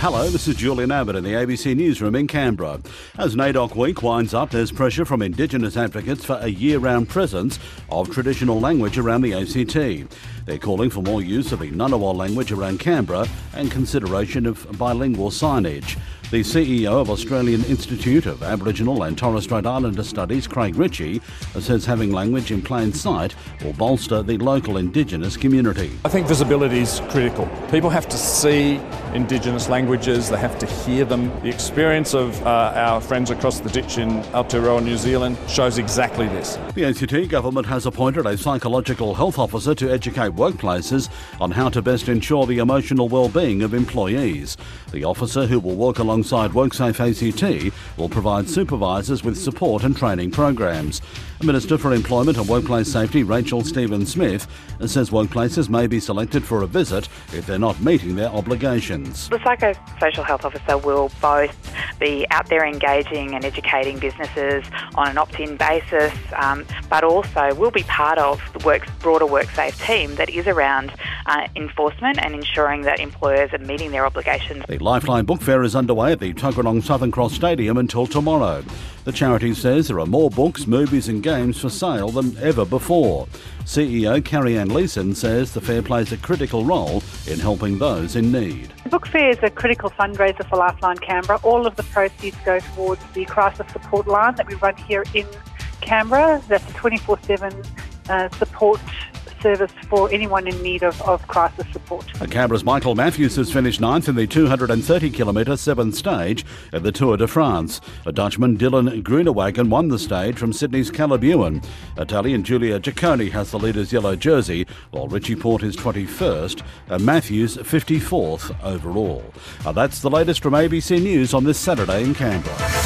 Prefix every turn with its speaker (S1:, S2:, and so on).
S1: Hello, this is Julian Abbott in the ABC Newsroom in Canberra. As NAIDOC Week winds up, there's pressure from Indigenous advocates for a year round presence of traditional language around the ACT. They're calling for more use of the Ngunnawal language around Canberra and consideration of bilingual signage. The CEO of Australian Institute of Aboriginal and Torres Strait Islander Studies, Craig Ritchie, says having language in plain sight will bolster the local Indigenous community.
S2: I think visibility is critical. People have to see Indigenous languages, they have to hear them. The experience of uh, our friends across the ditch in Aotearoa, New Zealand, shows exactly this.
S1: The ACT government has appointed a psychological health officer to educate workplaces on how to best ensure the emotional well-being of employees. The officer, who will work alongside WorkSafe ACT, will provide supervisors with support and training programs. Minister for Employment and Workplace Safety, Rachel Stephen Smith, says workplaces may be selected for a visit if they're not meeting their obligations.
S3: The psychosocial health officer will both be out there engaging and educating businesses on an opt-in basis, um, but also will be part of the work, broader WorkSafe team that is around uh, enforcement and ensuring that employers are meeting their obligations.
S1: The Lifeline Book Fair is underway at the Tuggeranong Southern Cross Stadium until tomorrow. The charity says there are more books, movies, and games for sale than ever before. CEO Carrie Ann Leeson says the fair plays a critical role in helping those in need.
S4: The book fair is a critical fundraiser for Lifeline Canberra. All of the proceeds go towards the crisis support line that we run here in Canberra. That's a 24 uh, 7 support service for anyone in need of, of crisis support.
S1: Canberra's Michael Matthews has finished ninth in the 230 kilometre seventh stage of the Tour de France. A Dutchman, Dylan Groenewegen, won the stage from Sydney's Caleb. Italian Giulio Ciccone has the leader's yellow jersey, while Richie Porte is 21st and Matthews 54th overall. Uh, that's the latest from ABC News on this Saturday in Canberra.